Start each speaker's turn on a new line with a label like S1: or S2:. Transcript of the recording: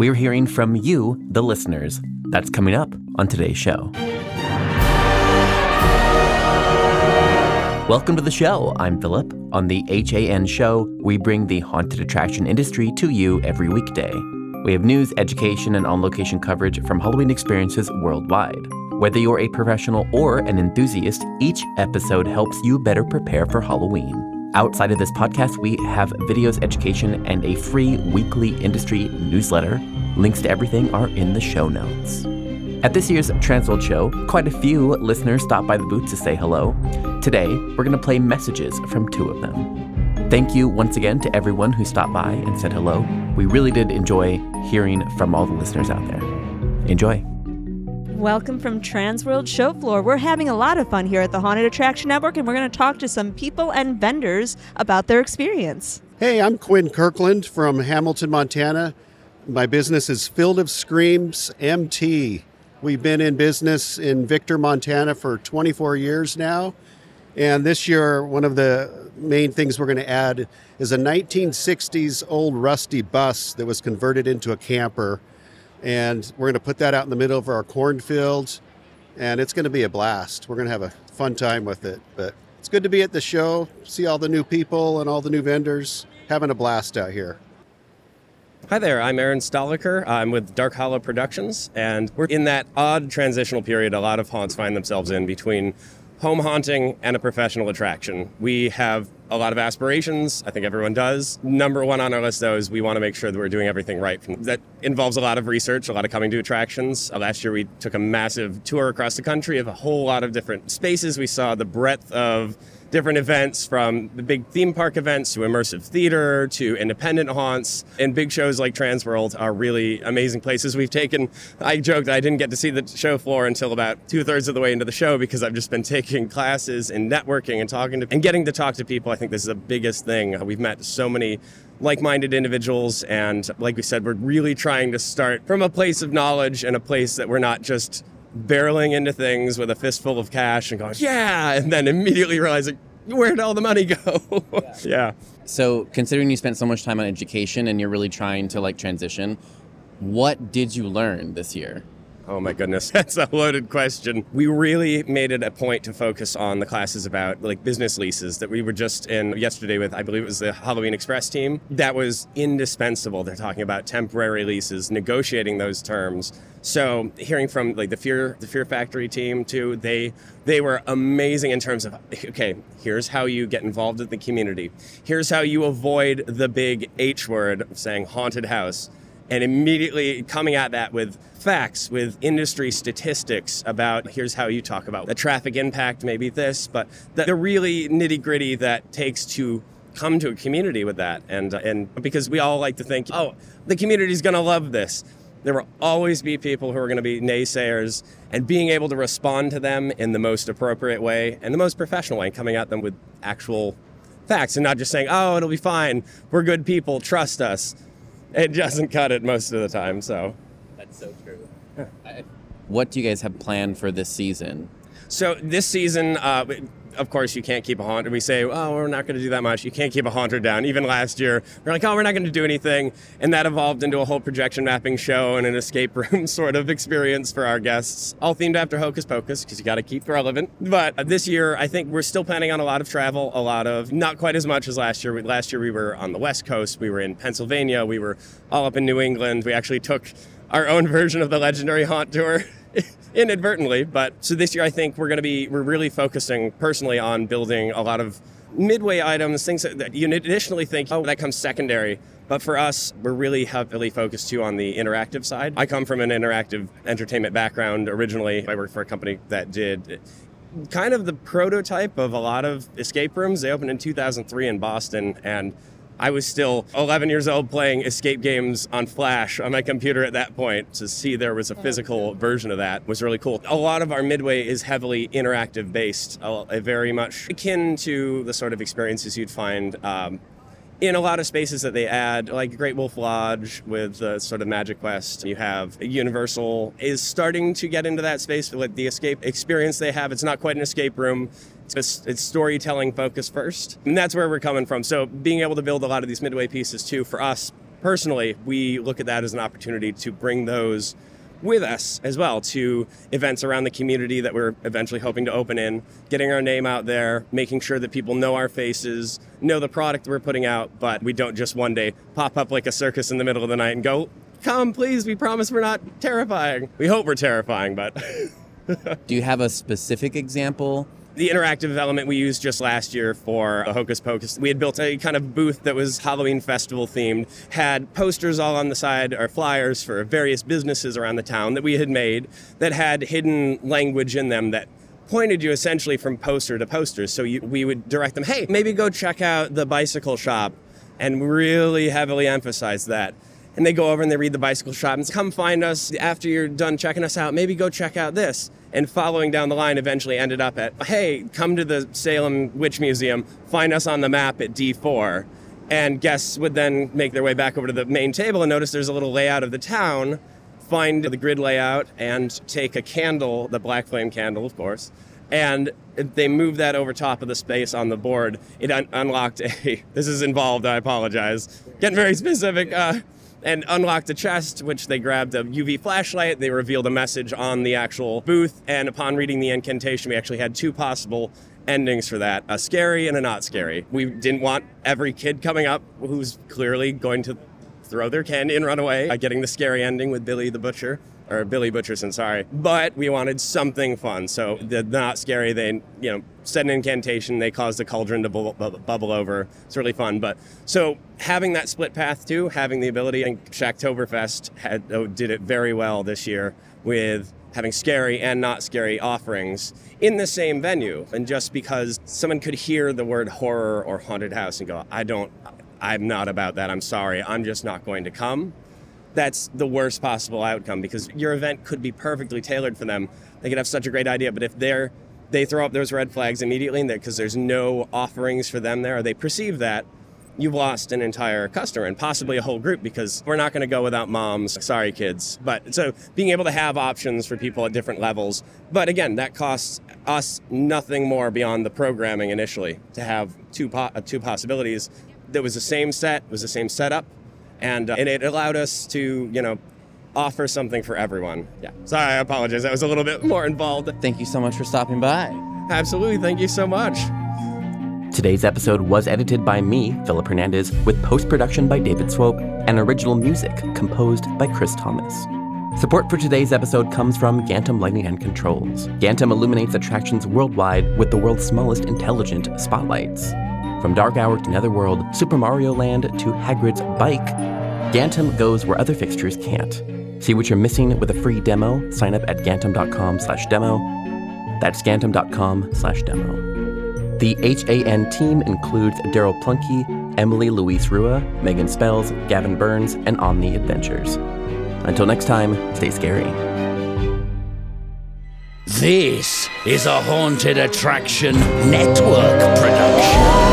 S1: We're hearing from you, the listeners. That's coming up on today's show. Welcome to the show. I'm Philip. On the HAN show, we bring the haunted attraction industry to you every weekday. We have news, education, and on location coverage from Halloween experiences worldwide. Whether you're a professional or an enthusiast, each episode helps you better prepare for Halloween. Outside of this podcast, we have videos, education, and a free weekly industry newsletter. Links to everything are in the show notes. At this year's Transworld Show, quite a few listeners stopped by the booth to say hello. Today, we're going to play messages from two of them. Thank you once again to everyone who stopped by and said hello. We really did enjoy hearing from all the listeners out there. Enjoy.
S2: Welcome from Transworld Show Floor. We're having a lot of fun here at the Haunted Attraction Network, and we're going to talk to some people and vendors about their experience.
S3: Hey, I'm Quinn Kirkland from Hamilton, Montana. My business is Field of Screams MT. We've been in business in Victor, Montana for 24 years now. And this year, one of the main things we're going to add is a 1960s old rusty bus that was converted into a camper. And we're going to put that out in the middle of our cornfield. And it's going to be a blast. We're going to have a fun time with it. But it's good to be at the show, see all the new people and all the new vendors, having a blast out here.
S4: Hi there, I'm Aaron Stoliker. I'm with Dark Hollow Productions, and we're in that odd transitional period a lot of haunts find themselves in between home haunting and a professional attraction. We have a lot of aspirations. I think everyone does. Number one on our list, though, is we want to make sure that we're doing everything right. That involves a lot of research, a lot of coming to attractions. Uh, last year, we took a massive tour across the country of a whole lot of different spaces. We saw the breadth of different events from the big theme park events to immersive theater to independent haunts. And big shows like Transworld are really amazing places. We've taken, I joked I didn't get to see the show floor until about two thirds of the way into the show because I've just been taking classes and networking and talking to and getting to talk to people. I think this is the biggest thing. We've met so many like-minded individuals and like we said we're really trying to start from a place of knowledge and a place that we're not just barreling into things with a fistful of cash and going, yeah, and then immediately realizing, where'd all the money go? yeah. yeah.
S1: So, considering you spent so much time on education and you're really trying to like transition, what did you learn this year?
S4: Oh my goodness, that's a loaded question. We really made it a point to focus on the classes about like business leases that we were just in yesterday with, I believe it was the Halloween Express team. That was indispensable. They're talking about temporary leases, negotiating those terms. So hearing from like the Fear the Fear Factory team too, they they were amazing in terms of okay, here's how you get involved in the community. Here's how you avoid the big H word of saying haunted house and immediately coming at that with facts, with industry statistics about here's how you talk about the traffic impact, maybe this, but the, the really nitty gritty that takes to come to a community with that. And, uh, and because we all like to think, oh, the community's going to love this. There will always be people who are going to be naysayers, and being able to respond to them in the most appropriate way and the most professional way, coming at them with actual facts and not just saying, oh, it'll be fine. We're good people. Trust us it doesn't cut it most of the time. So
S1: that's so true. what do you guys have planned for this season?
S4: So this season, uh, of course, you can't keep a haunter. We say, oh, we're not going to do that much. You can't keep a haunter down. Even last year, we're like, oh, we're not going to do anything. And that evolved into a whole projection mapping show and an escape room sort of experience for our guests, all themed after Hocus Pocus, because you got to keep relevant. But uh, this year, I think we're still planning on a lot of travel, a lot of, not quite as much as last year. Last year, we were on the West Coast, we were in Pennsylvania, we were all up in New England. We actually took our own version of the legendary haunt tour inadvertently. But so this year, I think we're going to be we're really focusing personally on building a lot of midway items, things that you additionally think, oh, that comes secondary. But for us, we're really heavily focused too on the interactive side. I come from an interactive entertainment background originally. I worked for a company that did kind of the prototype of a lot of escape rooms. They opened in 2003 in Boston, and I was still 11 years old playing escape games on Flash on my computer at that point. To see there was a oh, physical version of that was really cool. A lot of our Midway is heavily interactive based, very much akin to the sort of experiences you'd find. Um, in a lot of spaces that they add, like Great Wolf Lodge with the sort of MagiQuest, you have Universal is starting to get into that space. Like the escape experience they have, it's not quite an escape room. It's, it's storytelling focus first, and that's where we're coming from. So being able to build a lot of these midway pieces too for us personally, we look at that as an opportunity to bring those with us as well to events around the community that we're eventually hoping to open in, getting our name out there, making sure that people know our faces, know the product we're putting out, but we don't just one day pop up like a circus in the middle of the night and go, come please, we promise we're not terrifying. We hope we're terrifying, but.
S1: Do you have a specific example
S4: the interactive element we used just last year for a Hocus Pocus, we had built a kind of booth that was Halloween festival themed, had posters all on the side or flyers for various businesses around the town that we had made that had hidden language in them that pointed you essentially from poster to poster. So you, we would direct them, hey, maybe go check out the bicycle shop and really heavily emphasize that and they go over and they read the bicycle shop and come find us after you're done checking us out. Maybe go check out this. And following down the line, eventually ended up at, hey, come to the Salem Witch Museum, find us on the map at D4. And guests would then make their way back over to the main table and notice there's a little layout of the town, find the grid layout, and take a candle, the black flame candle, of course, and they moved that over top of the space on the board. It un- unlocked a. This is involved. I apologize. Getting very specific. Uh, and unlocked a chest, which they grabbed a UV flashlight. They revealed a message on the actual booth, and upon reading the incantation, we actually had two possible endings for that a scary and a not scary. We didn't want every kid coming up who's clearly going to throw their candy and run away, uh, getting the scary ending with Billy the Butcher or Billy Butcherson, sorry. But we wanted something fun. So the not scary, they, you know, said an incantation, they caused the cauldron to bu- bu- bubble over. It's really fun. But so having that split path too, having the ability, and Shocktoberfest had, oh, did it very well this year with having scary and not scary offerings in the same venue. And just because someone could hear the word horror or haunted house and go, I don't, I'm not about that. I'm sorry. I'm just not going to come that's the worst possible outcome because your event could be perfectly tailored for them. They could have such a great idea, but if they're they throw up those red flags immediately because there's no offerings for them there, or they perceive that, you've lost an entire customer and possibly a whole group because we're not going to go without moms. Sorry, kids. But so being able to have options for people at different levels. But again, that costs us nothing more beyond the programming initially to have two po- uh, two possibilities. That was the same set, was the same setup, and, uh, and it allowed us to, you know, offer something for everyone. Yeah. Sorry, I apologize. That was a little bit more involved.
S1: Thank you so much for stopping by.
S4: Absolutely. Thank you so much.
S1: Today's episode was edited by me, Philip Hernandez, with post production by David Swope and original music composed by Chris Thomas. Support for today's episode comes from Gantom Lighting and Controls. Gantom illuminates attractions worldwide with the world's smallest intelligent spotlights. From Dark Hour to Netherworld, Super Mario Land to Hagrid's Bike, Gantom goes where other fixtures can't. See what you're missing with a free demo? Sign up at gantom.com slash demo. That's gantom.com slash demo. The HAN team includes Daryl Plunkey, Emily Louise Rua, Megan Spells, Gavin Burns, and Omni Adventures. Until next time, stay scary.
S5: This is a Haunted Attraction Network production.